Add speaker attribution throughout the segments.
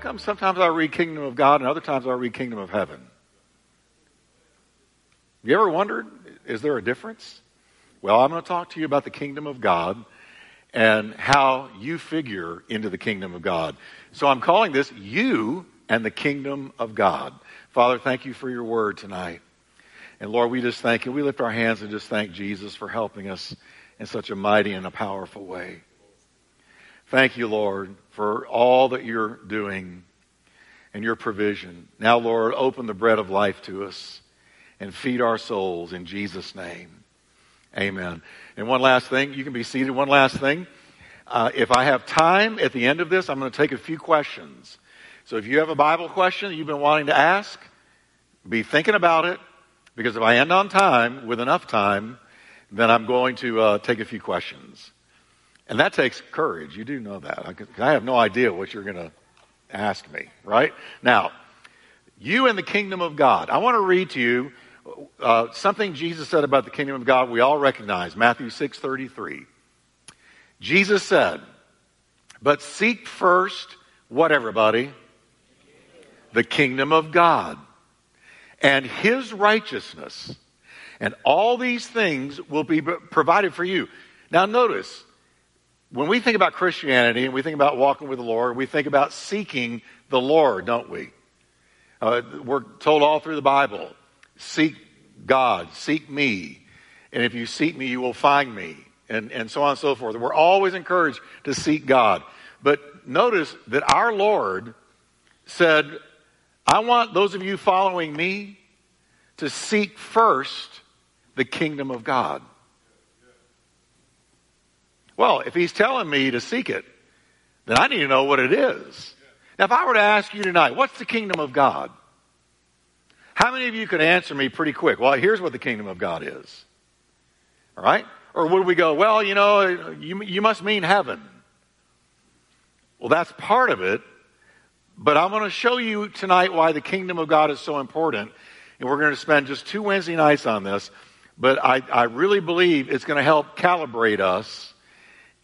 Speaker 1: come sometimes I read Kingdom of God and other times I read Kingdom of Heaven? You ever wondered, is there a difference? Well, I'm going to talk to you about the kingdom of God and how you figure into the kingdom of God. So I'm calling this You and the Kingdom of God. Father, thank you for your word tonight. And Lord, we just thank you. We lift our hands and just thank Jesus for helping us in such a mighty and a powerful way. Thank you, Lord, for all that you're doing and your provision. Now, Lord, open the bread of life to us and feed our souls in Jesus' name. Amen. And one last thing, you can be seated. One last thing. Uh, if I have time at the end of this, I'm going to take a few questions. So if you have a Bible question you've been wanting to ask, be thinking about it, because if I end on time, with enough time, then I'm going to uh, take a few questions. And that takes courage. You do know that. I, have no idea what you're going to ask me, right? Now, you and the kingdom of God. I want to read to you uh, something Jesus said about the kingdom of God we all recognize. Matthew 6:33. Jesus said, "But seek first what everybody? The kingdom of God and his righteousness, and all these things will be provided for you." Now notice, when we think about Christianity and we think about walking with the Lord, we think about seeking the Lord, don't we? Uh, we're told all through the Bible seek God, seek me. And if you seek me, you will find me. And, and so on and so forth. We're always encouraged to seek God. But notice that our Lord said, I want those of you following me to seek first the kingdom of God. Well, if he's telling me to seek it, then I need to know what it is. Now, if I were to ask you tonight, what's the kingdom of God? How many of you could answer me pretty quick? Well, here's what the kingdom of God is. All right? Or would we go, well, you know, you, you must mean heaven. Well, that's part of it. But I'm going to show you tonight why the kingdom of God is so important. And we're going to spend just two Wednesday nights on this. But I, I really believe it's going to help calibrate us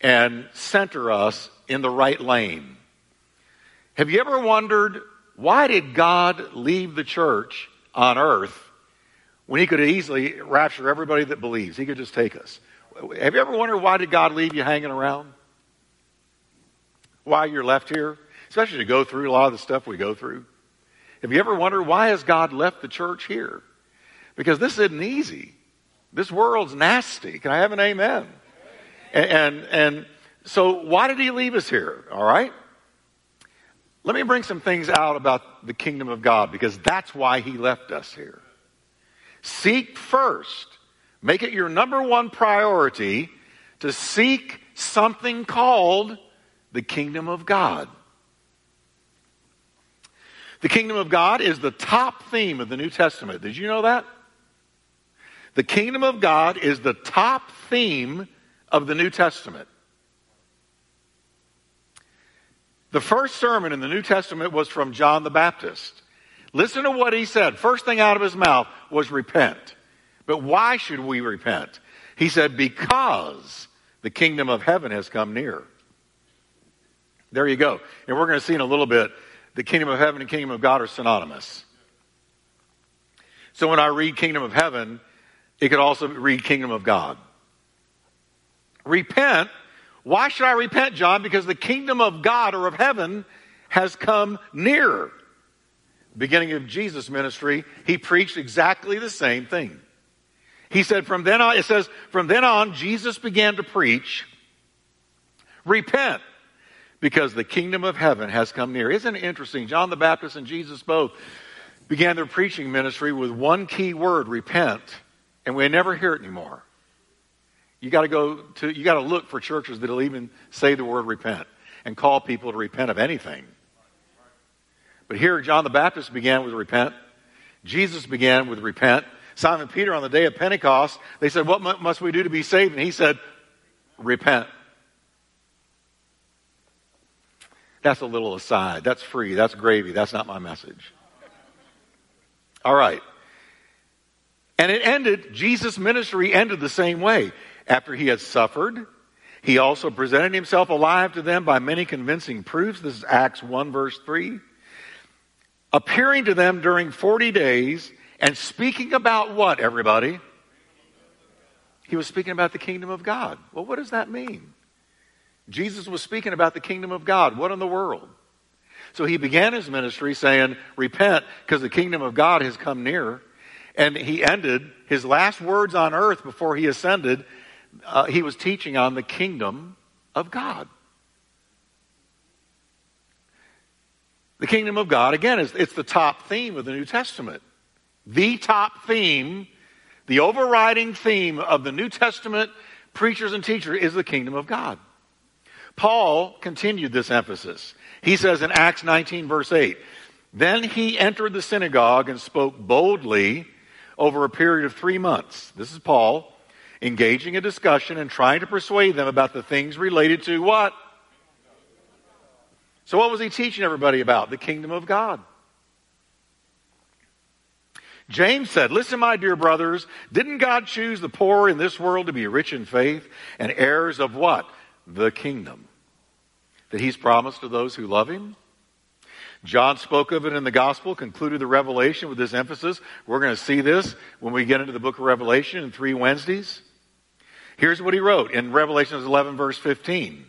Speaker 1: and center us in the right lane. Have you ever wondered why did God leave the church on earth when he could easily rapture everybody that believes. He could just take us. Have you ever wondered why did God leave you hanging around? Why you're left here? Especially to go through a lot of the stuff we go through. Have you ever wondered why has God left the church here? Because this isn't easy. This world's nasty. Can I have an amen? And, and, so why did he leave us here? All right? Let me bring some things out about the kingdom of God because that's why he left us here. Seek first, make it your number one priority to seek something called the kingdom of God. The kingdom of God is the top theme of the New Testament. Did you know that? The kingdom of God is the top theme of the New Testament. The first sermon in the New Testament was from John the Baptist. Listen to what he said. First thing out of his mouth was repent. But why should we repent? He said, because the kingdom of heaven has come near. There you go. And we're going to see in a little bit, the kingdom of heaven and kingdom of God are synonymous. So when I read kingdom of heaven, it could also read kingdom of God. Repent why should I repent, John? Because the kingdom of God or of heaven has come near. Beginning of Jesus' ministry, he preached exactly the same thing. He said, from then on, it says, from then on, Jesus began to preach, repent, because the kingdom of heaven has come near. Isn't it interesting? John the Baptist and Jesus both began their preaching ministry with one key word, repent, and we never hear it anymore. You got to go to, you got to look for churches that'll even say the word repent and call people to repent of anything. But here, John the Baptist began with repent. Jesus began with repent. Simon Peter on the day of Pentecost, they said, What must we do to be saved? And he said, Repent. That's a little aside. That's free. That's gravy. That's not my message. All right. And it ended, Jesus' ministry ended the same way after he had suffered, He also presented himself alive to them by many convincing proofs. This is Acts 1, verse 3. Appearing to them during 40 days and speaking about what, everybody? He was speaking about the kingdom of God. Well, what does that mean? Jesus was speaking about the kingdom of God. What in the world? So he began his ministry saying, Repent, because the kingdom of God has come near. And he ended his last words on earth before he ascended uh, he was teaching on the kingdom of God. The kingdom of God, again, is it's the top theme of the New Testament. The top theme, the overriding theme of the New Testament preachers and teachers is the kingdom of God. Paul continued this emphasis. He says in Acts 19, verse 8, Then he entered the synagogue and spoke boldly over a period of three months. This is Paul engaging a discussion and trying to persuade them about the things related to what? So, what was he teaching everybody about? The kingdom of God. James said, Listen, my dear brothers, didn't God choose the poor in this world to be rich in faith and heirs of what? The kingdom that he's promised to those who love him? John spoke of it in the gospel, concluded the revelation with this emphasis. We're going to see this when we get into the book of Revelation in three Wednesdays. Here's what he wrote in Revelation 11, verse 15.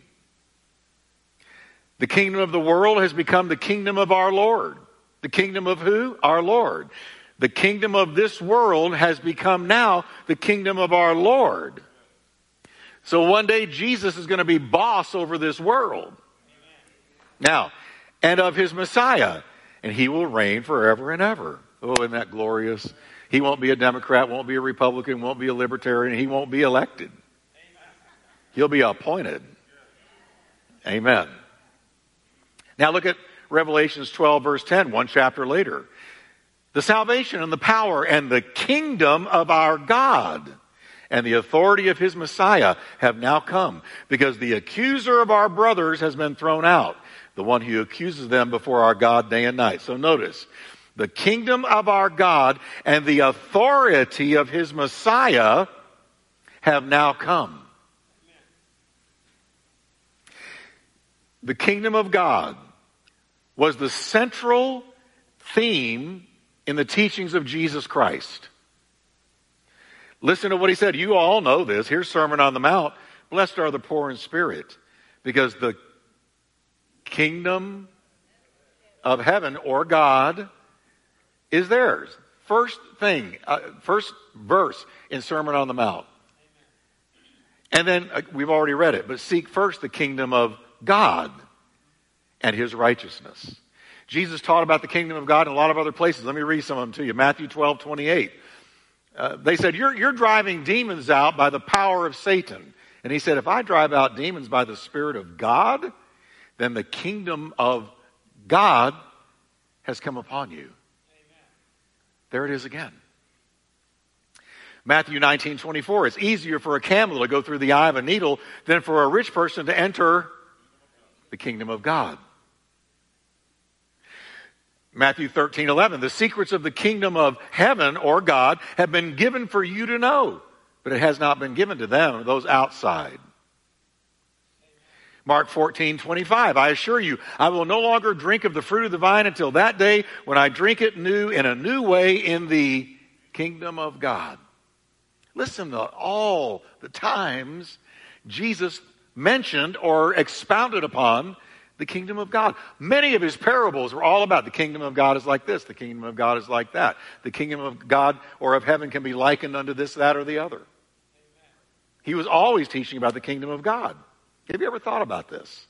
Speaker 1: The kingdom of the world has become the kingdom of our Lord. The kingdom of who? Our Lord. The kingdom of this world has become now the kingdom of our Lord. So one day Jesus is going to be boss over this world. Now, and of his Messiah, and he will reign forever and ever. Oh, isn't that glorious? He won't be a Democrat, won't be a Republican, won't be a Libertarian, he won't be elected. He'll be appointed. Amen. Now look at Revelations 12, verse 10, one chapter later. The salvation and the power and the kingdom of our God and the authority of his Messiah have now come because the accuser of our brothers has been thrown out the one who accuses them before our God day and night. So notice, the kingdom of our God and the authority of his Messiah have now come. The kingdom of God was the central theme in the teachings of Jesus Christ. Listen to what he said. You all know this. Here's Sermon on the Mount. Blessed are the poor in spirit, because the kingdom of heaven or God is theirs. First thing, uh, first verse in Sermon on the Mount. And then uh, we've already read it, but seek first the kingdom of God and his righteousness. Jesus taught about the kingdom of God in a lot of other places. Let me read some of them to you. Matthew 12, 28. Uh, they said, you're, you're driving demons out by the power of Satan. And he said, if I drive out demons by the Spirit of God, then the kingdom of God has come upon you. There it is again. Matthew 19, 24. It's easier for a camel to go through the eye of a needle than for a rich person to enter the kingdom of God. Matthew 13, 11. The secrets of the kingdom of heaven or God have been given for you to know, but it has not been given to them, those outside. Mark 14, 25. I assure you, I will no longer drink of the fruit of the vine until that day when I drink it new in a new way in the kingdom of God. Listen to all the times Jesus mentioned or expounded upon the kingdom of God. Many of his parables were all about the kingdom of God is like this, the kingdom of God is like that. The kingdom of God or of heaven can be likened unto this, that, or the other. He was always teaching about the kingdom of God. Have you ever thought about this?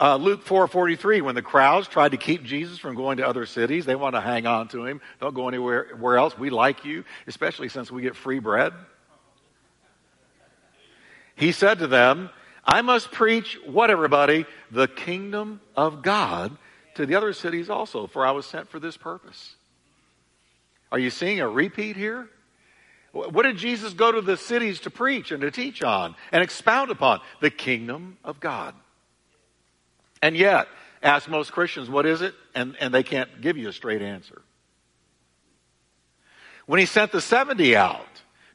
Speaker 1: Uh, Luke 4:43, when the crowds tried to keep Jesus from going to other cities, they want to hang on to him. Don't go anywhere where else. We like you, especially since we get free bread. He said to them, I must preach what everybody? The kingdom of God to the other cities also, for I was sent for this purpose. Are you seeing a repeat here? What did Jesus go to the cities to preach and to teach on and expound upon? The kingdom of God. And yet, ask most Christians, what is it? And, and they can't give you a straight answer. When he sent the 70 out,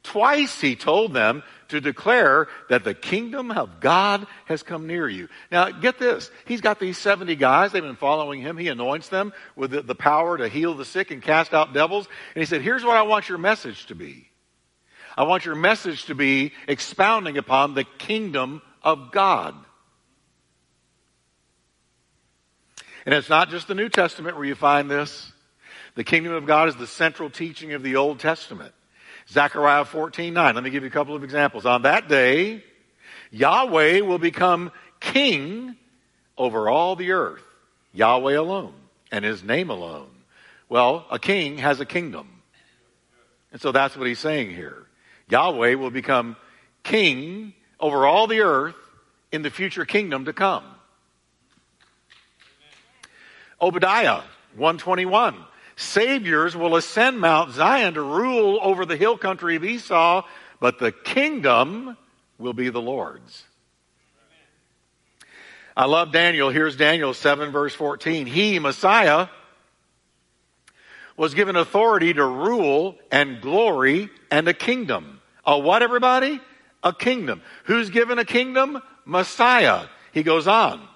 Speaker 1: twice he told them to declare that the kingdom of God has come near you. Now, get this. He's got these 70 guys. They've been following him. He anoints them with the, the power to heal the sick and cast out devils. And he said, here's what I want your message to be. I want your message to be expounding upon the kingdom of God. And it's not just the New Testament where you find this. The kingdom of God is the central teaching of the Old Testament. Zechariah 14, 9. Let me give you a couple of examples. On that day, Yahweh will become king over all the earth. Yahweh alone and his name alone. Well, a king has a kingdom. And so that's what he's saying here. Yahweh will become king over all the earth in the future kingdom to come. Obadiah 121. Saviors will ascend Mount Zion to rule over the hill country of Esau, but the kingdom will be the Lord's. I love Daniel. Here's Daniel 7 verse 14. He, Messiah, was given authority to rule and glory and a kingdom. A what, everybody? A kingdom. Who's given a kingdom? Messiah. He goes on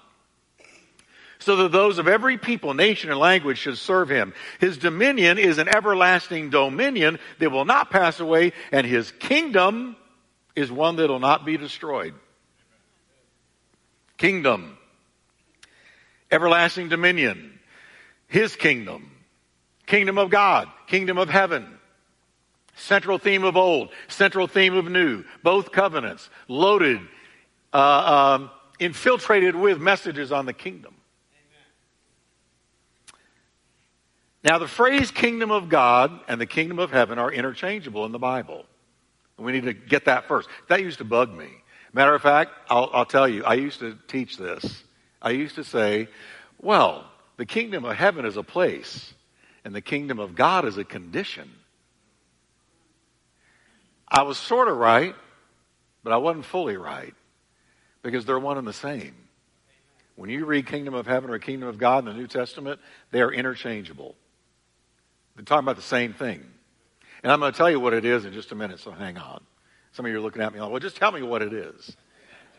Speaker 1: so that those of every people, nation, and language should serve him. His dominion is an everlasting dominion that will not pass away, and his kingdom is one that will not be destroyed. Kingdom. Everlasting dominion. His kingdom. Kingdom of God. Kingdom of heaven. Central theme of old. Central theme of new. Both covenants. Loaded. Uh, um, infiltrated with messages on the kingdom. Now, the phrase kingdom of God and the kingdom of heaven are interchangeable in the Bible. We need to get that first. That used to bug me. Matter of fact, I'll, I'll tell you, I used to teach this. I used to say, well, the kingdom of heaven is a place, and the kingdom of God is a condition. I was sort of right, but I wasn't fully right because they're one and the same. When you read kingdom of heaven or kingdom of God in the New Testament, they are interchangeable. They're talking about the same thing. And I'm going to tell you what it is in just a minute, so hang on. Some of you are looking at me like, well, just tell me what it is.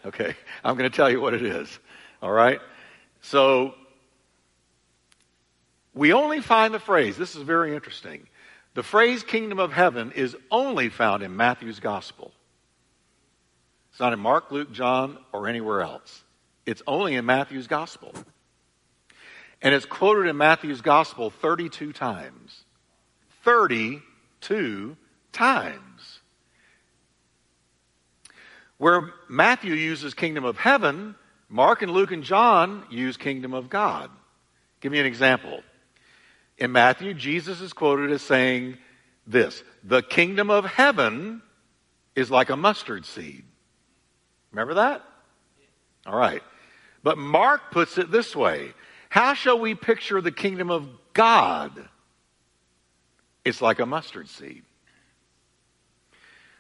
Speaker 1: Okay, I'm going to tell you what it is. All right? So, we only find the phrase, this is very interesting. The phrase kingdom of heaven is only found in Matthew's gospel. It's not in Mark, Luke, John, or anywhere else. It's only in Matthew's gospel. And it's quoted in Matthew's gospel 32 times. 32 times. Where Matthew uses kingdom of heaven, Mark and Luke and John use kingdom of God. Give me an example. In Matthew, Jesus is quoted as saying this The kingdom of heaven is like a mustard seed. Remember that? All right. But Mark puts it this way How shall we picture the kingdom of God? It's like a mustard seed.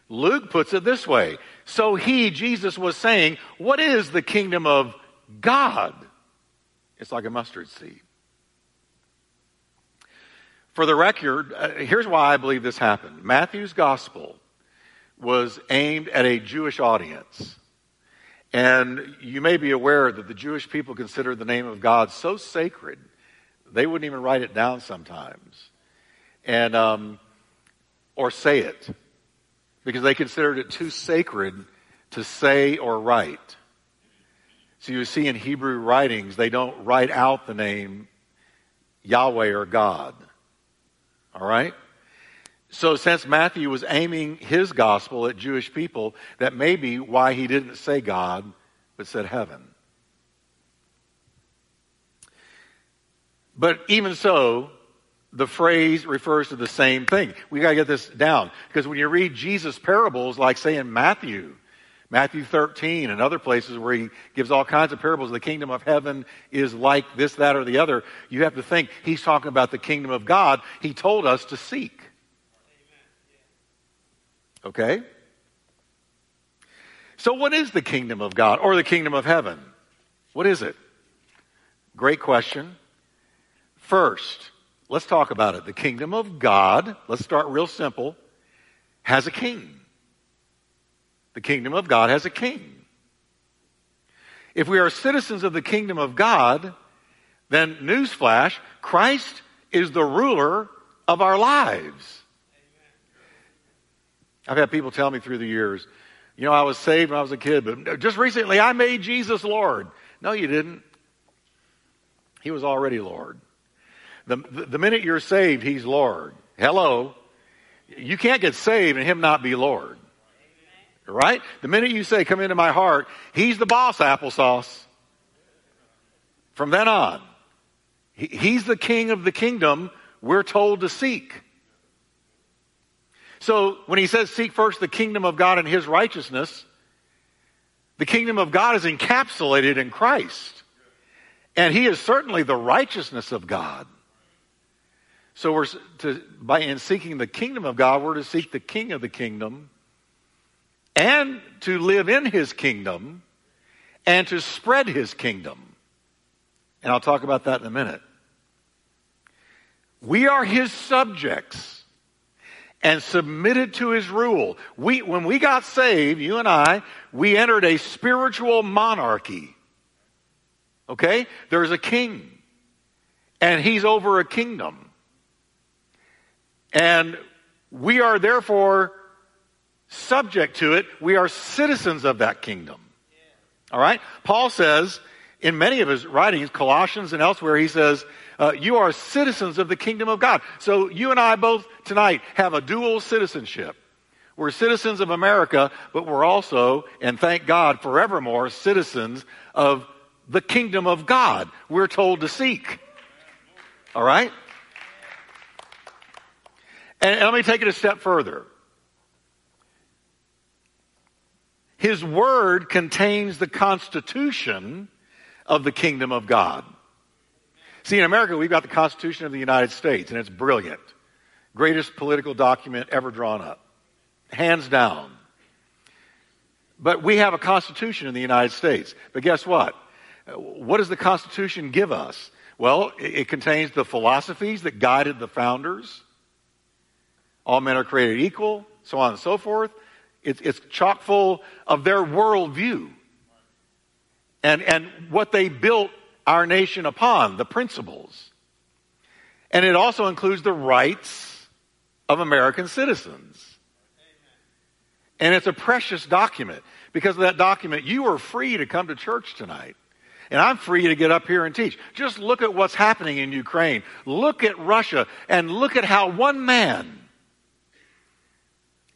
Speaker 1: Luke puts it this way. So he, Jesus, was saying, What is the kingdom of God? It's like a mustard seed. For the record, uh, here's why I believe this happened. Matthew's gospel was aimed at a Jewish audience. And you may be aware that the Jewish people consider the name of God so sacred, they wouldn't even write it down sometimes and um, or say it because they considered it too sacred to say or write. So you see in Hebrew writings, they don't write out the name Yahweh or God. All right? So since Matthew was aiming his gospel at Jewish people, that may be why he didn't say God, but said heaven. But even so, the phrase refers to the same thing. We gotta get this down. Because when you read Jesus' parables, like say in Matthew, Matthew 13 and other places where he gives all kinds of parables, the kingdom of heaven is like this, that, or the other, you have to think he's talking about the kingdom of God he told us to seek. Okay? So what is the kingdom of God or the kingdom of heaven? What is it? Great question. First, Let's talk about it. The kingdom of God, let's start real simple, has a king. The kingdom of God has a king. If we are citizens of the kingdom of God, then newsflash, Christ is the ruler of our lives. I've had people tell me through the years, you know, I was saved when I was a kid, but just recently I made Jesus Lord. No, you didn't. He was already Lord. The, the, minute you're saved, He's Lord. Hello. You can't get saved and Him not be Lord. Right? The minute you say, come into my heart, He's the boss, applesauce. From then on, He's the king of the kingdom we're told to seek. So when he says seek first the kingdom of God and his righteousness, the kingdom of God is encapsulated in Christ. And he is certainly the righteousness of God. So we're to, by in seeking the kingdom of God, we're to seek the king of the kingdom and to live in his kingdom and to spread his kingdom. And I'll talk about that in a minute. We are his subjects and submitted to his rule. We, when we got saved, you and I, we entered a spiritual monarchy. Okay? There's a king. And he's over a kingdom. And we are therefore subject to it. We are citizens of that kingdom. All right? Paul says in many of his writings, Colossians and elsewhere, he says, uh, you are citizens of the kingdom of God. So you and I both tonight have a dual citizenship. We're citizens of America, but we're also, and thank God forevermore, citizens of the kingdom of God we're told to seek. All right? And, and let me take it a step further. His word contains the constitution of the kingdom of God. See, in America, we've got the Constitution of the United States, and it's brilliant. Greatest political document ever drawn up. Hands down. But we have a Constitution in the United States. But guess what? What does the Constitution give us? Well, it contains the philosophies that guided the founders. All men are created equal, so on and so forth. It's, it's chock full of their worldview and, and what they built our nation upon, the principles. And it also includes the rights of American citizens. And it's a precious document. Because of that document, you are free to come to church tonight. And I'm free to get up here and teach. Just look at what's happening in Ukraine. Look at Russia and look at how one man,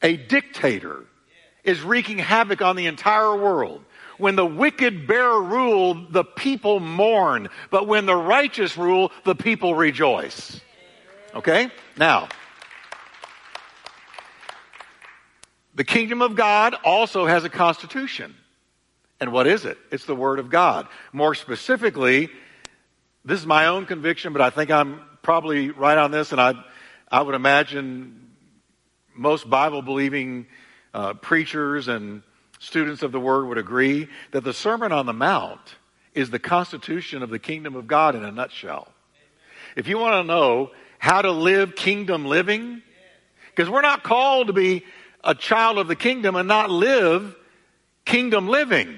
Speaker 1: a dictator, is wreaking havoc on the entire world. When the wicked bear rule, the people mourn. But when the righteous rule, the people rejoice. Okay? Now, the kingdom of God also has a constitution. And what is it? It's the Word of God. More specifically, this is my own conviction, but I think I'm probably right on this, and I, I would imagine most Bible believing uh, preachers and students of the Word would agree that the Sermon on the Mount is the constitution of the kingdom of God in a nutshell. If you want to know how to live kingdom living, because we're not called to be a child of the kingdom and not live kingdom living.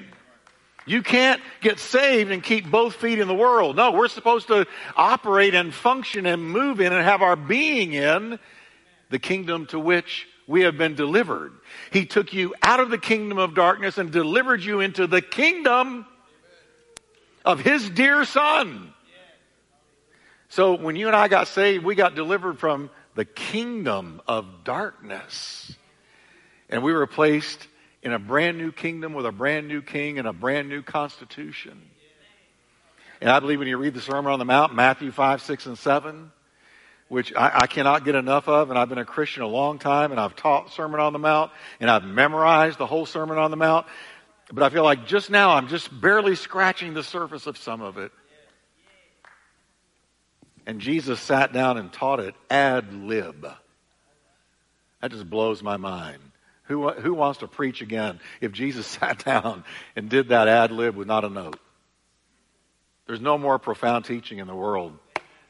Speaker 1: You can't get saved and keep both feet in the world. No, we're supposed to operate and function and move in and have our being in the kingdom to which we have been delivered. He took you out of the kingdom of darkness and delivered you into the kingdom of His dear Son. So when you and I got saved, we got delivered from the kingdom of darkness. And we were placed in a brand new kingdom with a brand new king and a brand new constitution. And I believe when you read the Sermon on the Mount, Matthew 5, 6, and 7, which I, I, cannot get enough of, and I've been a Christian a long time, and I've taught Sermon on the Mount, and I've memorized the whole Sermon on the Mount. But I feel like just now I'm just barely scratching the surface of some of it. And Jesus sat down and taught it ad lib. That just blows my mind. Who, who wants to preach again if Jesus sat down and did that ad lib with not a note? There's no more profound teaching in the world,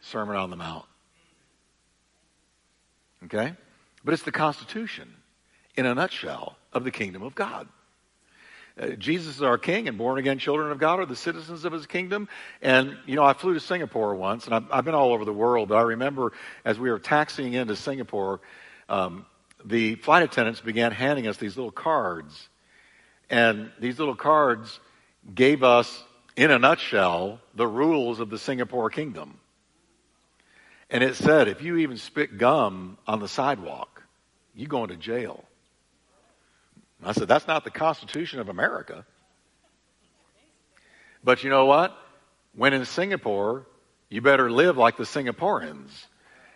Speaker 1: Sermon on the Mount. Okay? But it's the Constitution, in a nutshell, of the kingdom of God. Uh, Jesus is our king, and born again children of God are the citizens of his kingdom. And, you know, I flew to Singapore once, and I've, I've been all over the world, but I remember as we were taxiing into Singapore, um, the flight attendants began handing us these little cards. And these little cards gave us, in a nutshell, the rules of the Singapore kingdom. And it said, if you even spit gum on the sidewalk, you go into jail. I said, that's not the Constitution of America. But you know what? When in Singapore, you better live like the Singaporeans.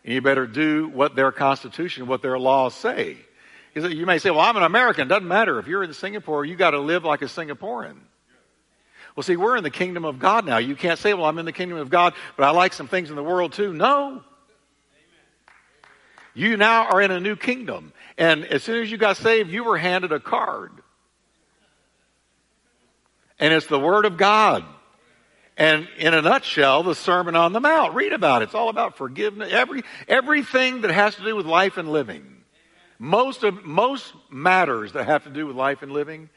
Speaker 1: And you better do what their constitution, what their laws say. You may say, well, I'm an American. Doesn't matter. If you're in Singapore, you got to live like a Singaporean. Well, see, we're in the kingdom of God now. You can't say, well, I'm in the kingdom of God, but I like some things in the world too. No. You now are in a new kingdom. And as soon as you got saved, you were handed a card. And it's the Word of God. And in a nutshell, the Sermon on the Mount. Read about it. It's all about forgiveness. Every, everything that has to do with life and living. Most of, most matters that have to do with life and living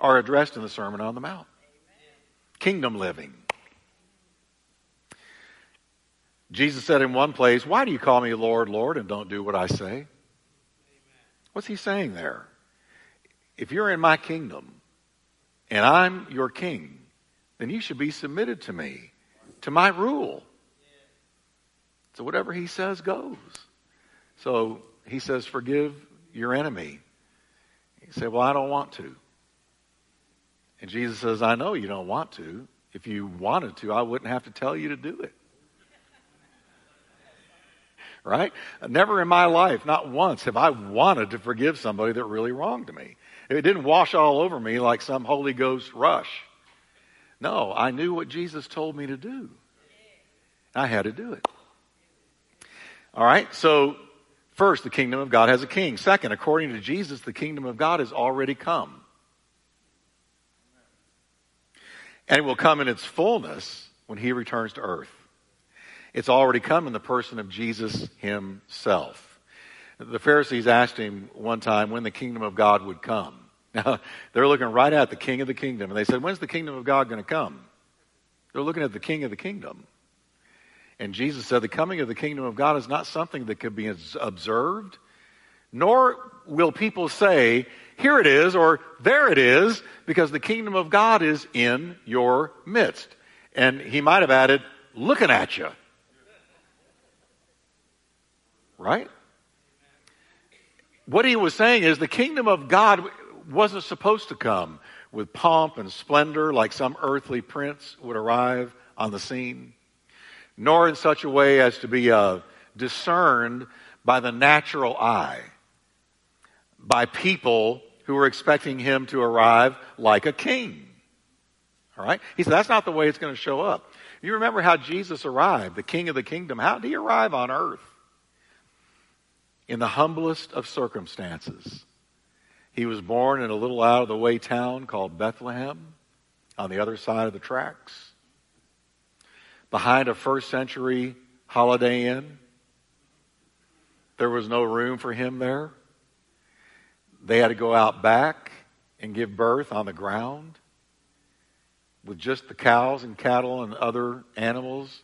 Speaker 1: are addressed in the Sermon on the Mount. Kingdom living. Jesus said in one place, Why do you call me Lord, Lord, and don't do what I say? What's he saying there? If you're in my kingdom and I'm your king, then you should be submitted to me, to my rule. So whatever he says goes. So he says, Forgive your enemy. You say, Well, I don't want to. And Jesus says, I know you don't want to. If you wanted to, I wouldn't have to tell you to do it right? Never in my life, not once, have I wanted to forgive somebody that really wronged me. It didn't wash all over me like some Holy Ghost rush. No, I knew what Jesus told me to do. I had to do it. All right, so first, the kingdom of God has a king. Second, according to Jesus, the kingdom of God has already come. And it will come in its fullness when he returns to earth. It's already come in the person of Jesus himself. The Pharisees asked him one time when the kingdom of God would come. Now, they're looking right at the king of the kingdom, and they said, When's the kingdom of God going to come? They're looking at the king of the kingdom. And Jesus said, The coming of the kingdom of God is not something that could be observed, nor will people say, Here it is, or there it is, because the kingdom of God is in your midst. And he might have added, Looking at you. Right? What he was saying is the kingdom of God wasn't supposed to come with pomp and splendor like some earthly prince would arrive on the scene, nor in such a way as to be uh, discerned by the natural eye, by people who were expecting him to arrive like a king. All right? He said, that's not the way it's going to show up. You remember how Jesus arrived, the king of the kingdom. How did he arrive on earth? in the humblest of circumstances. He was born in a little out of the way town called Bethlehem on the other side of the tracks, behind a first century Holiday Inn. There was no room for him there. They had to go out back and give birth on the ground with just the cows and cattle and other animals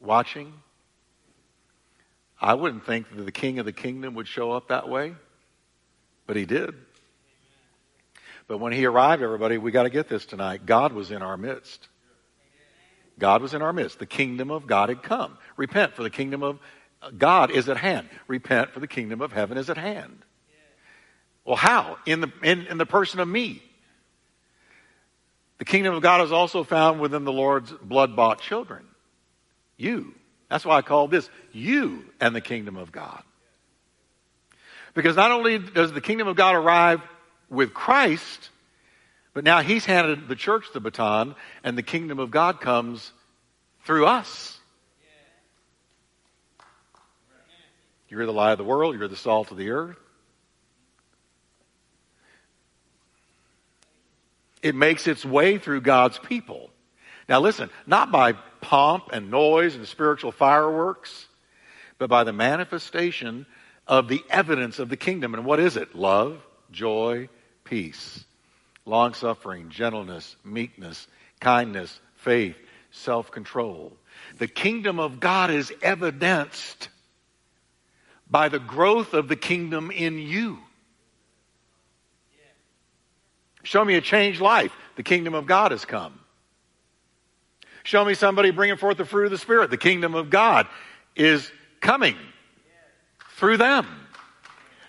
Speaker 1: watching. I wouldn't think that the king of the kingdom would show up that way, but he did. But when he arrived, everybody, we got to get this tonight. God was in our midst. God was in our midst. The kingdom of God had come. Repent, for the kingdom of God is at hand. Repent, for the kingdom of heaven is at hand. Well, how? In the, in, in the person of me. The kingdom of God is also found within the Lord's blood bought children. You. That's why I call this you and the kingdom of God. Because not only does the kingdom of God arrive with Christ, but now he's handed the church the baton and the kingdom of God comes through us. You're the light of the world. You're the salt of the earth. It makes its way through God's people. Now listen, not by pomp and noise and spiritual fireworks, but by the manifestation of the evidence of the kingdom. And what is it? Love, joy, peace, long suffering, gentleness, meekness, kindness, faith, self control. The kingdom of God is evidenced by the growth of the kingdom in you. Show me a changed life. The kingdom of God has come. Show me somebody bringing forth the fruit of the Spirit. The kingdom of God is coming through them.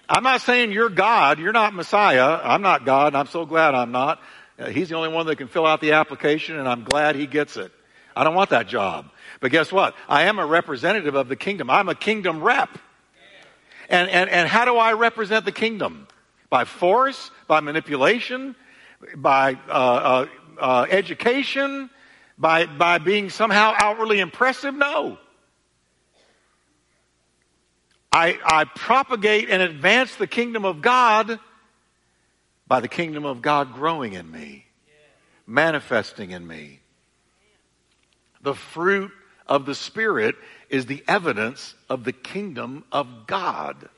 Speaker 1: I'm not saying you're God. You're not Messiah. I'm not God. I'm so glad I'm not. Uh, he's the only one that can fill out the application, and I'm glad he gets it. I don't want that job. But guess what? I am a representative of the kingdom. I'm a kingdom rep. And, and, and how do I represent the kingdom? By force? By manipulation? By uh, uh, uh, education? By, by being somehow outwardly impressive? No. I, I propagate and advance the kingdom of God by the kingdom of God growing in me, manifesting in me. The fruit of the Spirit is the evidence of the kingdom of God.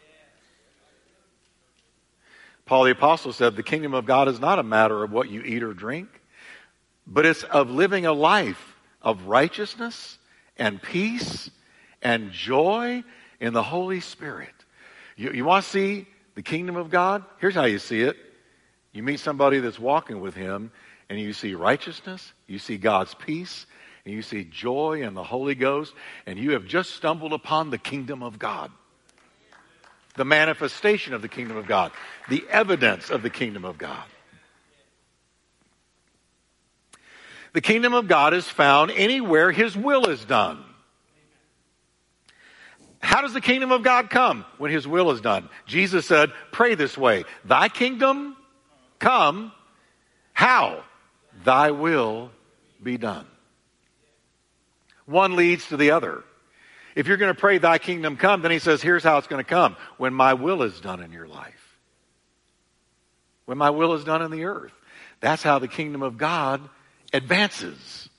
Speaker 1: Paul the Apostle said, The kingdom of God is not a matter of what you eat or drink, but it's of living a life of righteousness and peace and joy in the Holy Spirit. You, you want to see the kingdom of God? Here's how you see it. You meet somebody that's walking with Him, and you see righteousness, you see God's peace, and you see joy and the Holy Ghost, and you have just stumbled upon the kingdom of God. The manifestation of the kingdom of God, the evidence of the kingdom of God. The kingdom of God is found anywhere His will is done. How does the kingdom of God come? When His will is done. Jesus said, pray this way. Thy kingdom come. How? Thy will be done. One leads to the other. If you're going to pray, Thy kingdom come, then he says, here's how it's going to come. When my will is done in your life. When my will is done in the earth. That's how the kingdom of God advances.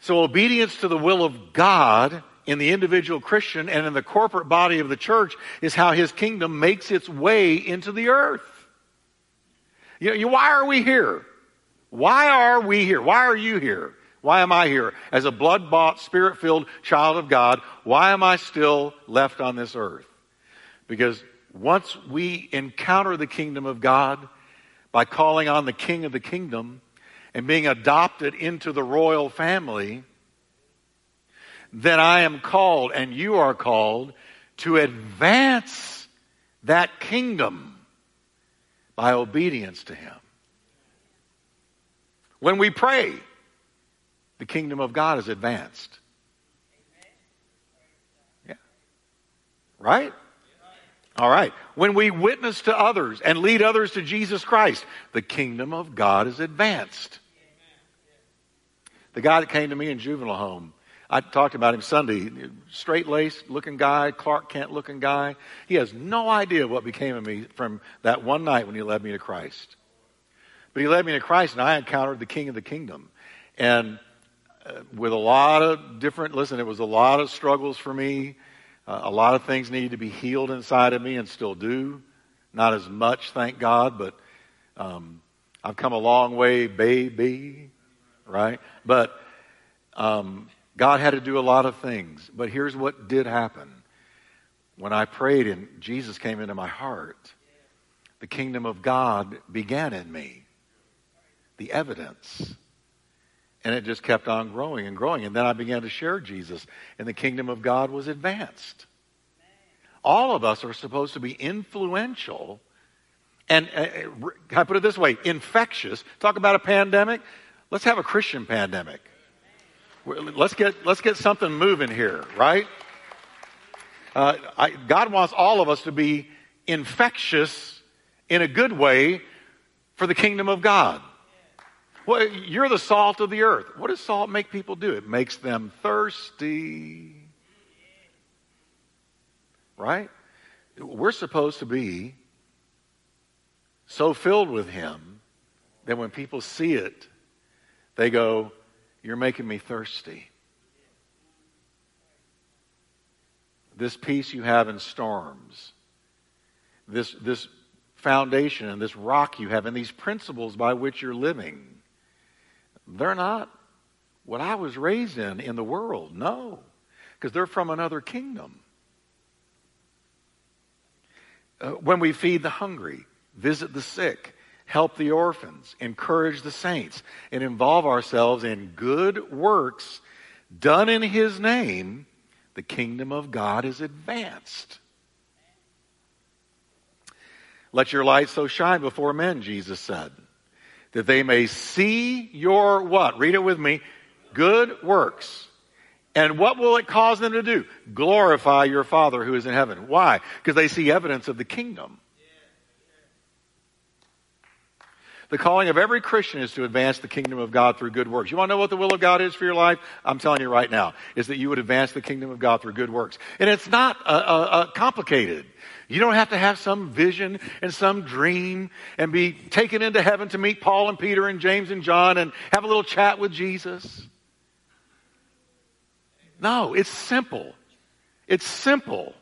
Speaker 1: So obedience to the will of God in the individual Christian and in the corporate body of the church is how his kingdom makes its way into the earth. You know, why are we here? Why are we here? Why are you here? Why am I here? As a blood bought, spirit filled child of God, why am I still left on this earth? Because once we encounter the kingdom of God by calling on the king of the kingdom and being adopted into the royal family, then I am called and you are called to advance that kingdom by obedience to him. When we pray, the kingdom of God is advanced. Yeah. Right? All right. When we witness to others and lead others to Jesus Christ, the kingdom of God is advanced. The guy that came to me in juvenile home, I talked about him Sunday. Straight laced looking guy, Clark Kent looking guy. He has no idea what became of me from that one night when he led me to Christ. But he led me to Christ and I encountered the King of the Kingdom. And with a lot of different, listen, it was a lot of struggles for me. Uh, a lot of things needed to be healed inside of me and still do. Not as much, thank God, but um, I've come a long way, baby, right? But um, God had to do a lot of things. But here's what did happen. When I prayed and Jesus came into my heart, the kingdom of God began in me. The evidence. And it just kept on growing and growing. And then I began to share Jesus, and the kingdom of God was advanced. All of us are supposed to be influential and, uh, uh I put it this way? Infectious. Talk about a pandemic. Let's have a Christian pandemic. Let's get, let's get something moving here, right? Uh, I, God wants all of us to be infectious in a good way for the kingdom of God. Well, you're the salt of the earth. What does salt make people do? It makes them thirsty. Right? We're supposed to be so filled with Him that when people see it, they go, You're making me thirsty. This peace you have in storms, this, this foundation and this rock you have and these principles by which you're living, they're not what I was raised in in the world. No, because they're from another kingdom. Uh, when we feed the hungry, visit the sick, help the orphans, encourage the saints, and involve ourselves in good works done in His name, the kingdom of God is advanced. Let your light so shine before men, Jesus said, that they may see your what? Read it with me. Good works. And what will it cause them to do? Glorify your Father who is in heaven. Why? Because they see evidence of the kingdom. The calling of every Christian is to advance the kingdom of God through good works. You want to know what the will of God is for your life? I'm telling you right now, is that you would advance the kingdom of God through good works. And it's not uh, uh, uh, complicated. You don't have to have some vision and some dream and be taken into heaven to meet Paul and Peter and James and John and have a little chat with Jesus. No, it's simple. It's simple.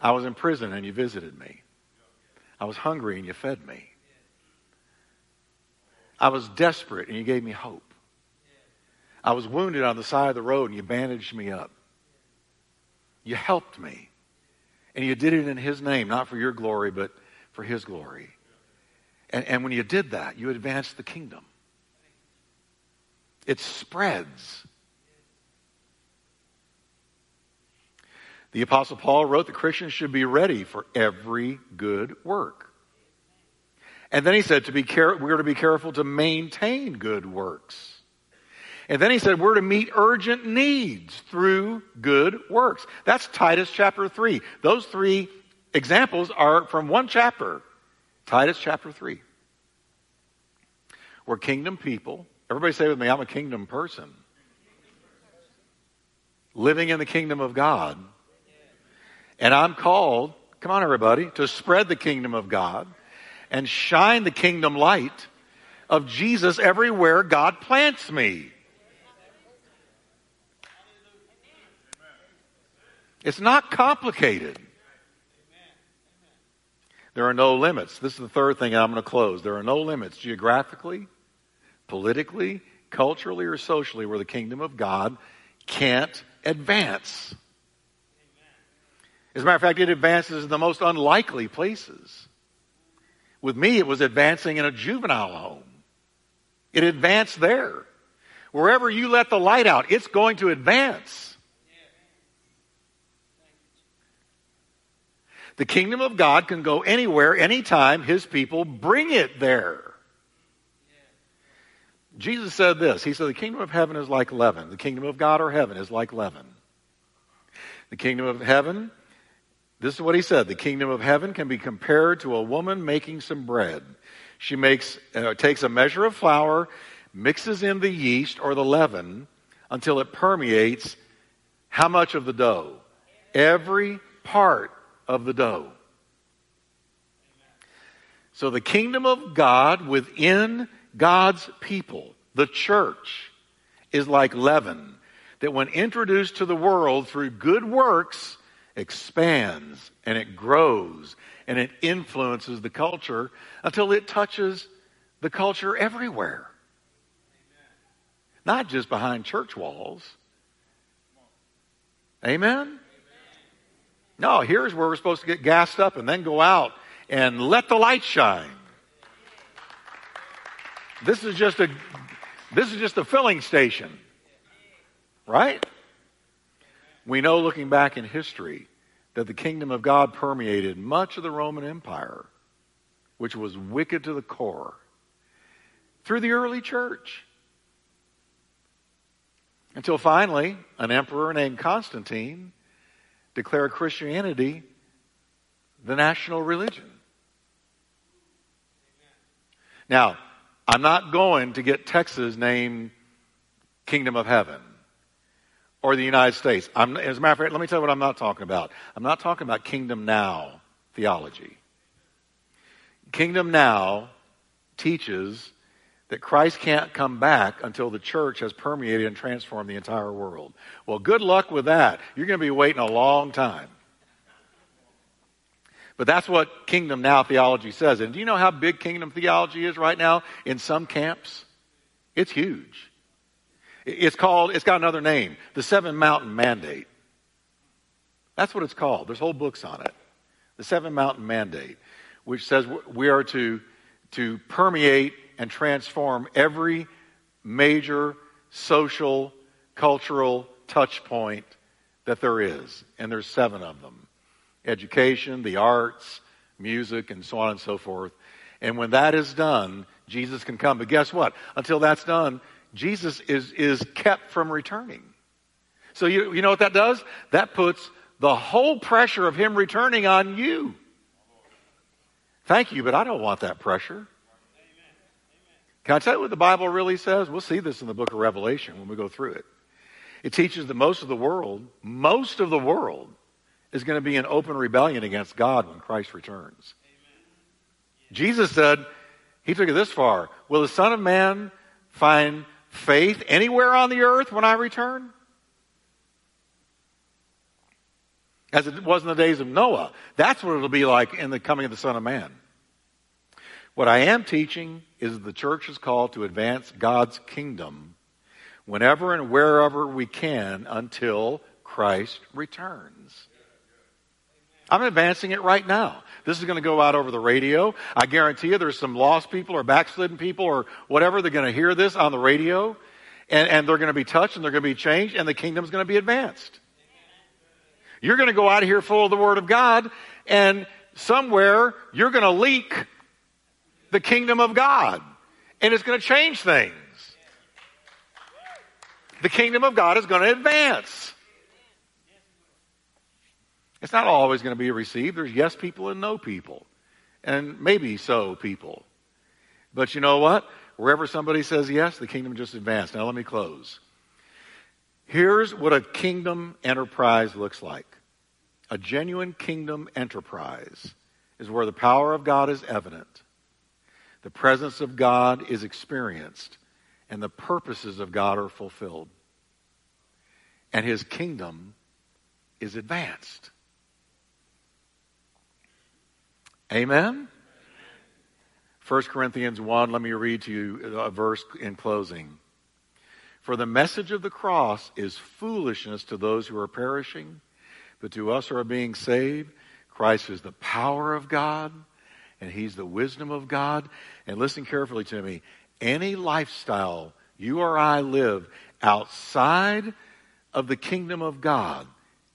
Speaker 1: I was in prison and you visited me. I was hungry and you fed me. I was desperate and you gave me hope. I was wounded on the side of the road and you bandaged me up. You helped me. And you did it in His name, not for your glory, but for His glory. And, and when you did that, you advanced the kingdom. It spreads. The Apostle Paul wrote that Christians should be ready for every good work. And then he said to be care- we're to be careful to maintain good works. And then he said we're to meet urgent needs through good works. That's Titus chapter 3. Those three examples are from one chapter. Titus chapter 3. We're kingdom people. Everybody say with me, I'm a kingdom person. Living in the kingdom of God. And I'm called, come on everybody, to spread the kingdom of God and shine the kingdom light of Jesus everywhere God plants me. It's not complicated. There are no limits. This is the third thing I'm going to close. There are no limits geographically, politically, culturally, or socially where the kingdom of God can't advance. As a matter of fact, it advances in the most unlikely places. With me, it was advancing in a juvenile home. It advanced there. Wherever you let the light out, it's going to advance. The kingdom of God can go anywhere, anytime his people bring it there. Jesus said this. He said, The kingdom of heaven is like leaven. The kingdom of God or heaven is like leaven. The kingdom of heaven this is what he said. The kingdom of heaven can be compared to a woman making some bread. She makes, uh, takes a measure of flour, mixes in the yeast or the leaven until it permeates how much of the dough? Every part of the dough. So the kingdom of God within God's people, the church, is like leaven that when introduced to the world through good works, expands and it grows and it influences the culture until it touches the culture everywhere. Not just behind church walls. Amen? No, here's where we're supposed to get gassed up and then go out and let the light shine. This is just a this is just a filling station. Right? We know looking back in history that the kingdom of God permeated much of the Roman Empire, which was wicked to the core, through the early church. Until finally, an emperor named Constantine declared Christianity the national religion. Now, I'm not going to get Texas named Kingdom of Heaven or the United States. I'm, as a matter of fact, let me tell you what I'm not talking about. I'm not talking about kingdom now theology. Kingdom now teaches that Christ can't come back until the church has permeated and transformed the entire world. Well, good luck with that. You're going to be waiting a long time. But that's what kingdom now theology says. And do you know how big kingdom theology is right now in some camps? It's huge. It's called, it's got another name, the Seven Mountain Mandate. That's what it's called. There's whole books on it. The Seven Mountain Mandate, which says we are to, to permeate and transform every major social, cultural touch point that there is. And there's seven of them education, the arts, music, and so on and so forth. And when that is done, Jesus can come. But guess what? Until that's done, Jesus is, is kept from returning. So you, you know what that does? That puts the whole pressure of him returning on you. Thank you, but I don't want that pressure. Can I tell you what the Bible really says? We'll see this in the book of Revelation when we go through it. It teaches that most of the world, most of the world, is going to be in open rebellion against God when Christ returns. Jesus said, He took it this far Will the Son of Man find faith anywhere on the earth when I return? As it was in the days of Noah. That's what it'll be like in the coming of the Son of Man. What I am teaching is the church is called to advance God's kingdom whenever and wherever we can until Christ returns. I'm advancing it right now. This is going to go out over the radio. I guarantee you there's some lost people or backslidden people or whatever. They're going to hear this on the radio and, and they're going to be touched and they're going to be changed and the kingdom's going to be advanced. You're going to go out of here full of the Word of God and somewhere you're going to leak the kingdom of God and it's going to change things. The kingdom of God is going to advance. It's not always going to be received. There's yes people and no people. And maybe so people. But you know what? Wherever somebody says yes, the kingdom just advanced. Now let me close. Here's what a kingdom enterprise looks like. A genuine kingdom enterprise is where the power of God is evident, the presence of God is experienced, and the purposes of God are fulfilled. And his kingdom is advanced. Amen? 1 Corinthians 1, let me read to you a verse in closing. For the message of the cross is foolishness to those who are perishing, but to us who are being saved, Christ is the power of God, and He's the wisdom of God. And listen carefully to me. Any lifestyle you or I live outside of the kingdom of God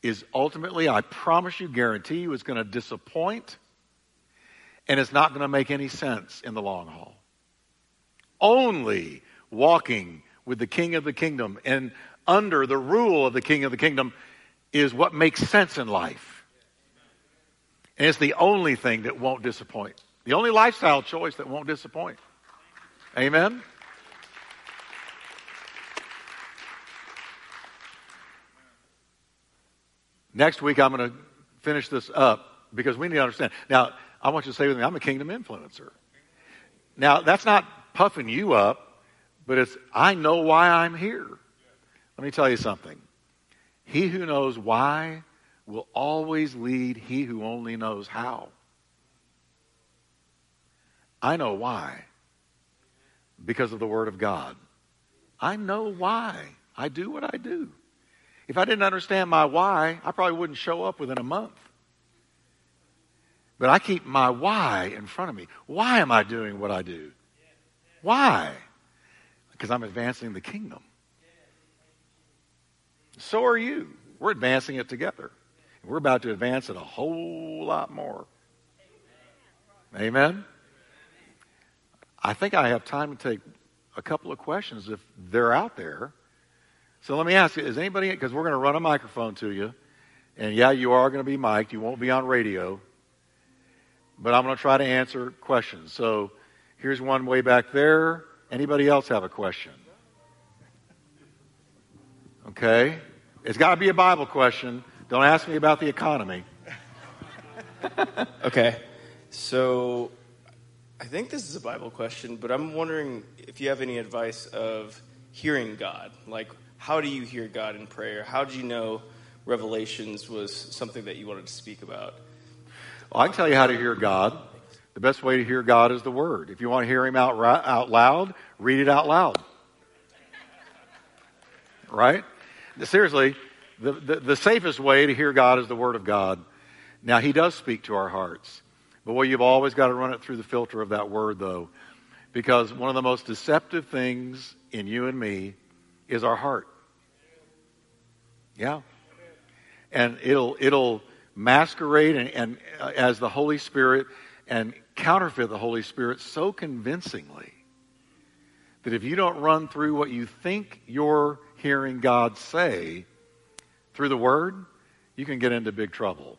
Speaker 1: is ultimately, I promise you, guarantee you, is going to disappoint and it's not going to make any sense in the long haul. Only walking with the King of the kingdom and under the rule of the King of the kingdom is what makes sense in life. And it's the only thing that won't disappoint. The only lifestyle choice that won't disappoint. Amen? Next week, I'm going to finish this up because we need to understand. Now, I want you to say with me, I'm a kingdom influencer. Now, that's not puffing you up, but it's, I know why I'm here. Let me tell you something. He who knows why will always lead he who only knows how. I know why. Because of the Word of God. I know why. I do what I do. If I didn't understand my why, I probably wouldn't show up within a month. But I keep my why in front of me. Why am I doing what I do? Why? Because I'm advancing the kingdom. So are you. We're advancing it together. We're about to advance it a whole lot more. Amen? I think I have time to take a couple of questions if they're out there. So let me ask you, is anybody, because we're going to run a microphone to you, and yeah, you are going to be mic'd, you won't be on radio but I'm going to try to answer questions. So here's one way back there. Anybody else have a question? Okay. It's got to be a Bible question. Don't ask me about the economy.
Speaker 2: okay. So I think this is a Bible question, but I'm wondering if you have any advice of hearing God. Like, how do you hear God in prayer? How did you know Revelations was something that you wanted to speak about?
Speaker 1: Well, I can tell you how to hear God. The best way to hear God is the Word. If you want to hear Him out, out loud, read it out loud. Right? Seriously, the, the, the safest way to hear God is the Word of God. Now, He does speak to our hearts. But well, you've always got to run it through the filter of that Word, though. Because one of the most deceptive things in you and me is our heart. Yeah. And it'll, it'll masquerade and, and uh, as the Holy Spirit and counterfeit the Holy Spirit so convincingly that if you don't run through what you think you're hearing God say through the Word, you can get into big trouble.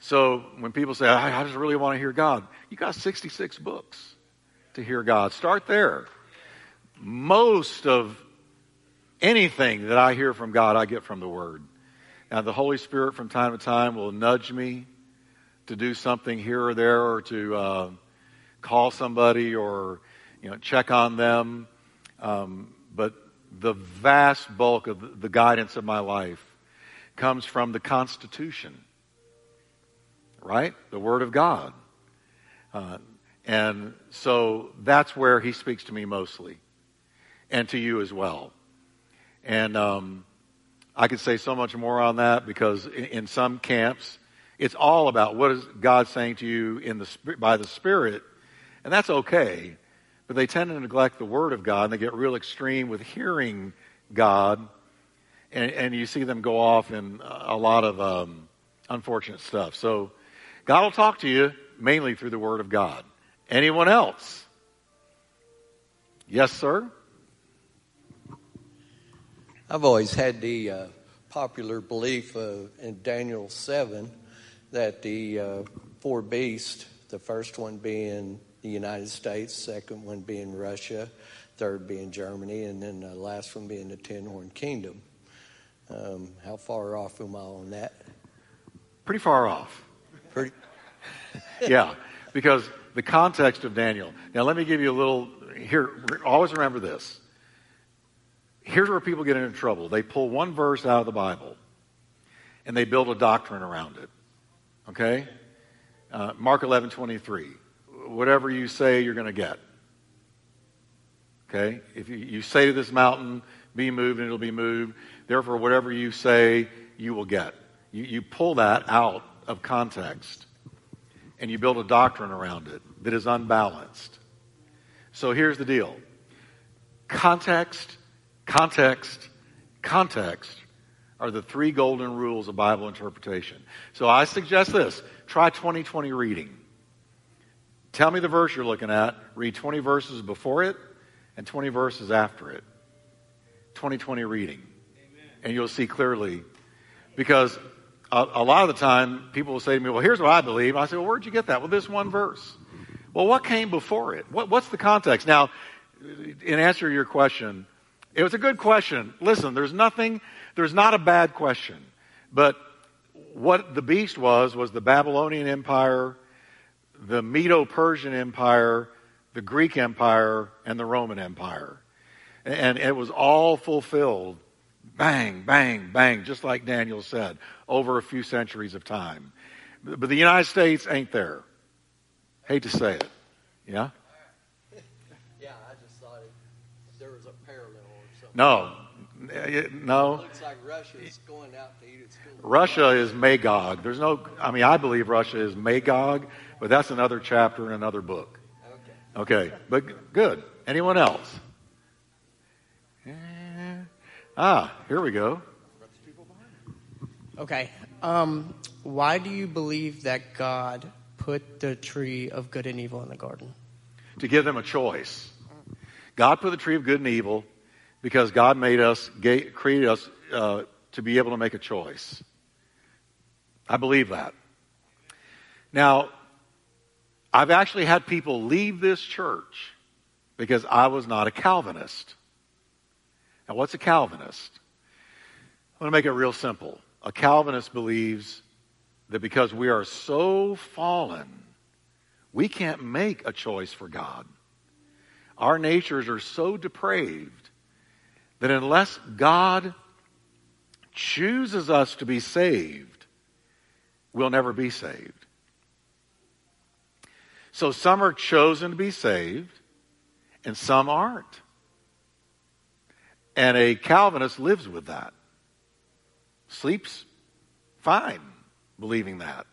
Speaker 1: So when people say, I, just really want to hear God, you got 66 books to hear God. Start there. Most of anything that I hear from God, I get from the Word. Now, the Holy Spirit from time to time will nudge me to do something here or there or to uh, call somebody or you know check on them. Um, but the vast bulk of the guidance of my life comes from the Constitution right? The Word of God. Uh, and so that's where he speaks to me mostly, and to you as well. And um, I could say so much more on that because in, in, some camps, it's all about what is God saying to you in the by the Spirit, and that's okay. But they tend to neglect the Word of God, and they get real extreme with hearing God, and, and you see them go off in a lot of um, unfortunate stuff. So God will talk to you mainly through the Word of God. Anyone else? Yes, sir?
Speaker 3: I've always had the uh, popular belief uh, in Daniel 7 that the uh, four beasts, the first one being the United States, second one being Russia, third being Germany, and then the last one being the Ten Horn Kingdom. Um, how far off am I on that?
Speaker 1: Pretty far off.
Speaker 3: Pretty.
Speaker 1: yeah, because the context of Daniel. Now, let me give you a little. Here, always remember this. Here's where people get into trouble. They pull one verse out of the Bible, and they build a doctrine around it. Okay, uh, Mark eleven twenty three. Whatever you say, you're going to get. Okay, if you, say to this mountain, "Be moved," and it'll be moved. Therefore, whatever you say, you will get. You, you pull that out of context and you build a doctrine around it that is unbalanced. So here's the deal context, context, context are the three golden rules of Bible interpretation. So I suggest this try 2020 reading. Tell me the verse you're looking at, read 20 verses before it and 20 verses after it. 2020 reading. Amen. And you'll see clearly because a, a, lot of the time people will say to me, well, here's what I believe. I say, well, where'd you get that? Well, this one verse. Well, what came before it? What, what's the context? Now, in answer to your question, it was a good question. Listen, there's nothing, there's not a bad question. But what the beast was, was the Babylonian Empire, the Medo Persian Empire, the Greek Empire, and the Roman Empire. And it was all fulfilled Bang, bang, bang, just like Daniel said, over a few centuries of time. But the United States ain't there. Hate to say it. Yeah?
Speaker 3: Yeah, I just thought it, there was a parallel or something.
Speaker 1: No. No.
Speaker 3: It looks like Russia is going out to eat its food.
Speaker 1: Russia is Magog. There's no, I mean, I believe Russia is Magog, but that's another chapter in another book. Okay. Okay. But good. Anyone else? Ah, here we go.
Speaker 4: Okay. Um, why do you believe that God put the tree of good and evil in the garden?
Speaker 1: To give them a choice. God put the tree of good and evil because God made us, created us uh, to be able to make a choice. I believe that. Now, I've actually had people leave this church because I was not a Calvinist. Now, what's a Calvinist? I want to make it real simple. A Calvinist believes that because we are so fallen, we can't make a choice for God. Our natures are so depraved that unless God chooses us to be saved, we'll never be saved. So some are chosen to be saved and some aren't. And a Calvinist lives with that. Sleeps fine believing that.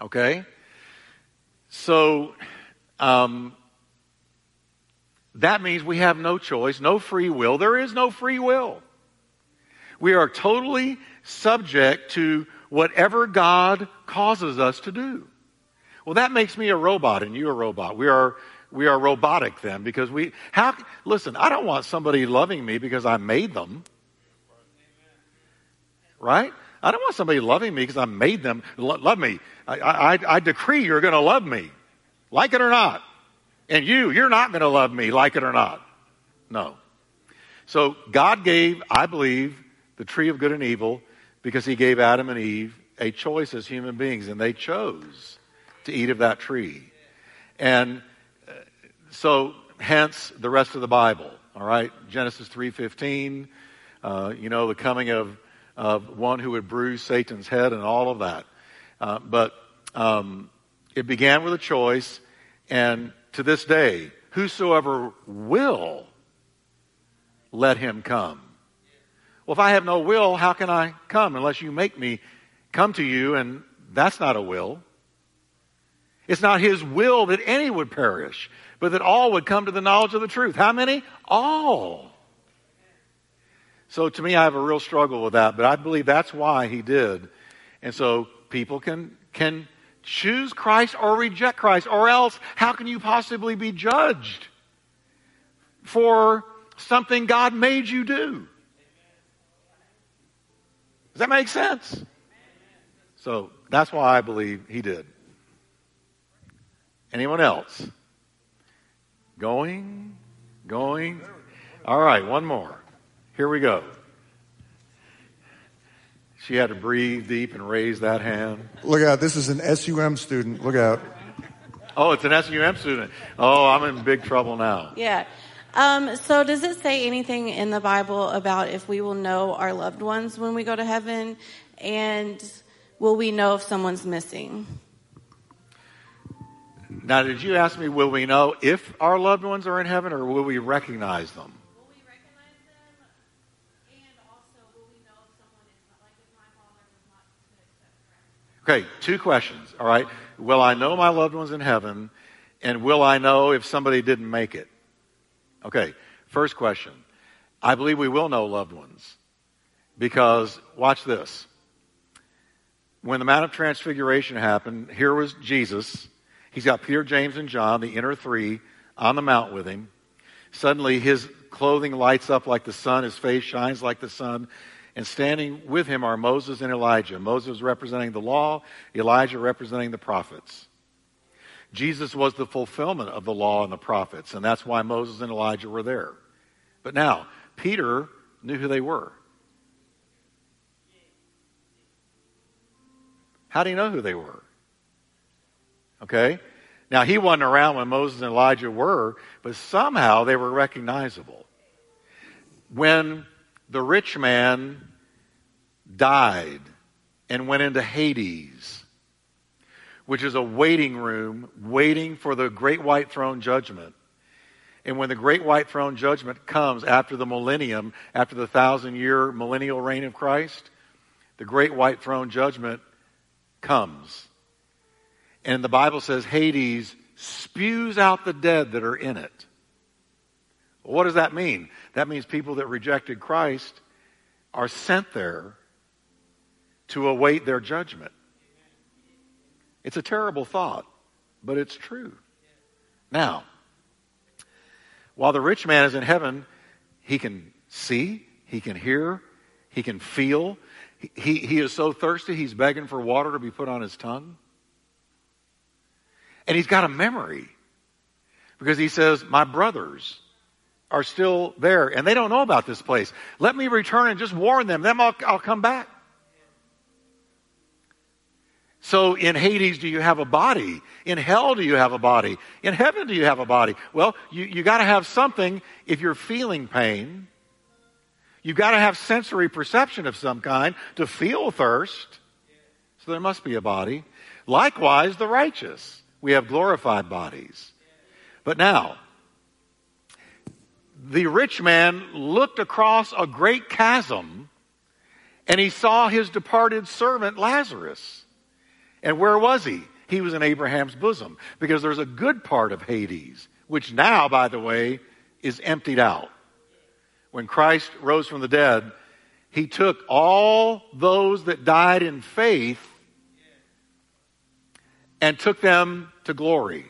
Speaker 1: Okay? So, um, that means we have no choice, no free will. There is no free will. We are totally subject to whatever God causes us to do. Well, that makes me a robot and you a robot. We are, we are robotic then because we, how, listen, I don't want somebody loving me because I made them. Right? I don't want somebody loving me because I made them love me. I, I, I decree you're going to love me, like it or not. And you, you're not going to love me, like it or not. No. So God gave, I believe, the tree of good and evil because he gave Adam and Eve a choice as human beings, and they chose to eat of that tree. And uh, so, hence the rest of the Bible. All right, Genesis three fifteen. Uh, you know the coming of of one who would bruise Satan's head and all of that. Uh, but um, it began with a choice, and to this day, whosoever will let him come. Well, if I have no will, how can I come unless you make me come to you? And that's not a will. It's not his will that any would perish, but that all would come to the knowledge of the truth. How many? All. So to me, I have a real struggle with that, but I believe that's why he did. And so people can, can choose Christ or reject Christ, or else how can you possibly be judged for something God made you do? Does that make sense? So that's why I believe he did. Anyone else? Going? Going? All right, one more. Here we go. She had to breathe deep and raise that hand.
Speaker 5: Look out, this is an SUM student. Look out.
Speaker 1: Oh, it's an SUM student. Oh, I'm in big trouble now.
Speaker 6: Yeah. Um, so, does it say anything in the Bible about if we will know our loved ones when we go to heaven? And will we know if someone's missing?
Speaker 1: Now, did you ask me, will we know if our loved ones are in heaven or will we recognize them? Okay, two questions. All right. Will I know my loved ones in heaven? And will I know if somebody didn't make it? Okay, first question. I believe we will know loved ones. Because, watch this. When the Mount of Transfiguration happened, here was Jesus. He's got Peter, James, and John, the inner three, on the mount with him. Suddenly, his clothing lights up like the sun, his face shines like the sun, and standing with him are Moses and Elijah. Moses representing the law, Elijah representing the prophets. Jesus was the fulfillment of the law and the prophets, and that's why Moses and Elijah were there. But now, Peter knew who they were. How do you know who they were? Okay? Now, he wasn't around when Moses and Elijah were, but somehow they were recognizable. When the rich man died and went into Hades, which is a waiting room waiting for the great white throne judgment. And when the great white throne judgment comes after the millennium, after the thousand year millennial reign of Christ, the great white throne judgment comes. And the Bible says Hades spews out the dead that are in it. what does that mean? That means people that rejected Christ are sent there to await their judgment. It's a terrible thought, but it's true. Now, while the rich man is in heaven, he can see, he can hear, he can feel. He, he, is so thirsty, he's begging for water to be put on his tongue. And he's got a memory because he says, My brothers are still there and they don't know about this place. Let me return and just warn them. Then I'll, I'll come back. So in Hades, do you have a body? In hell, do you have a body? In heaven, do you have a body? Well, you, you gotta have something if you're feeling pain. You've got to have sensory perception of some kind to feel thirst. So there must be a body. Likewise, the righteous. We have glorified bodies. But now, the rich man looked across a great chasm and he saw his departed servant Lazarus. And where was he? He was in Abraham's bosom because there's a good part of Hades, which now, by the way, is emptied out. When Christ rose from the dead, he took all those that died in faith and took them to glory.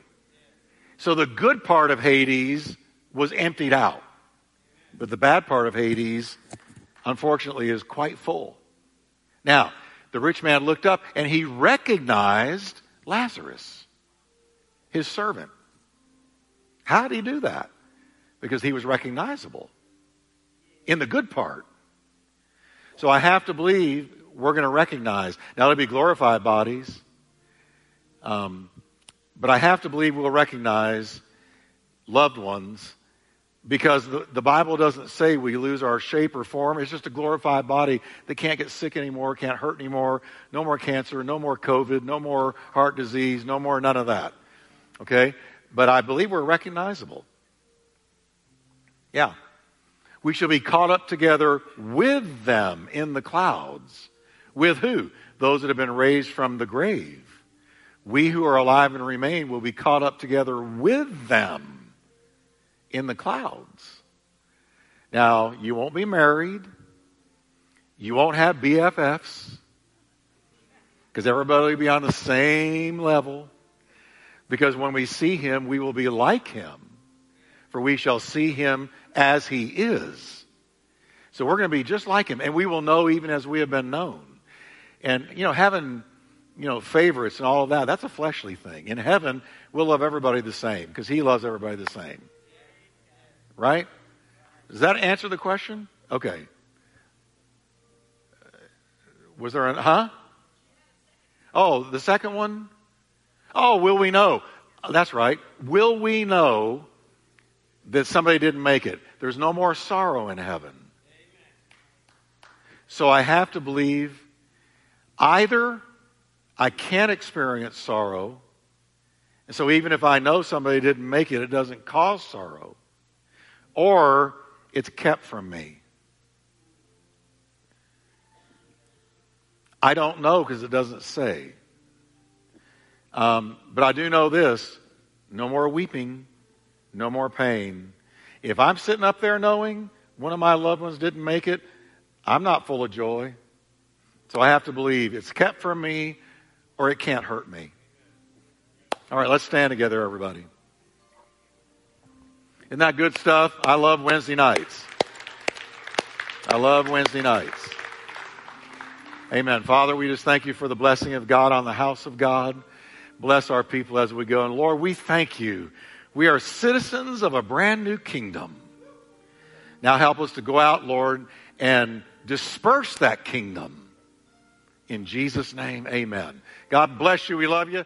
Speaker 1: So the good part of Hades was emptied out. But the bad part of Hades, unfortunately, is quite full. Now, the rich man looked up and he recognized Lazarus, his servant. How did he do that? Because he was recognizable in the good part. So I have to believe we're going to recognize. Now, it'll be glorified bodies. Um, but I have to believe we'll recognize loved ones because the, the, Bible doesn't say we lose our shape or form. It's just a glorified body that can't get sick anymore, can't hurt anymore, no more cancer, no more COVID, no more heart disease, no more none of that. Okay? But I believe we're recognizable. Yeah. We shall be caught up together with them in the clouds. With who? Those that have been raised from the grave. We who are alive and remain will be caught up together with them in the clouds. Now, you won't be married. You won't have BFFs because everybody will be on the same level. Because when we see him, we will be like him, for we shall see him as he is. So we're going to be just like him, and we will know even as we have been known. And, you know, having, you know, favorites and all of that, that's a fleshly thing. In heaven, we'll love everybody the same because he loves everybody the same. Right? Does that answer the question? Okay. Was there a, huh? Oh, the second one? Oh, will we know? That's right. Will we know that somebody didn't make it. There's no more sorrow in heaven. So I have to believe either I can't experience sorrow, and so even if I know somebody didn't make it, it doesn't cause sorrow, or it's kept from me. I don't know because it doesn't say. Um, but I do know this no more weeping no more pain. If I'm sitting up there knowing one of my loved ones didn't make it, I'm not full of joy. So I have to believe it's kept from me or it can't hurt me. All right, let's stand together, everybody. Isn't that good stuff? I love Wednesday nights. I love Wednesday nights. Amen. Father, we just thank you for the blessing of God on the house of God. Bless our people as we go. And Lord, we thank you we are citizens of a brand new kingdom. Now help us to go out, Lord, and disperse that kingdom. In Jesus' name, amen. God bless you. We love you.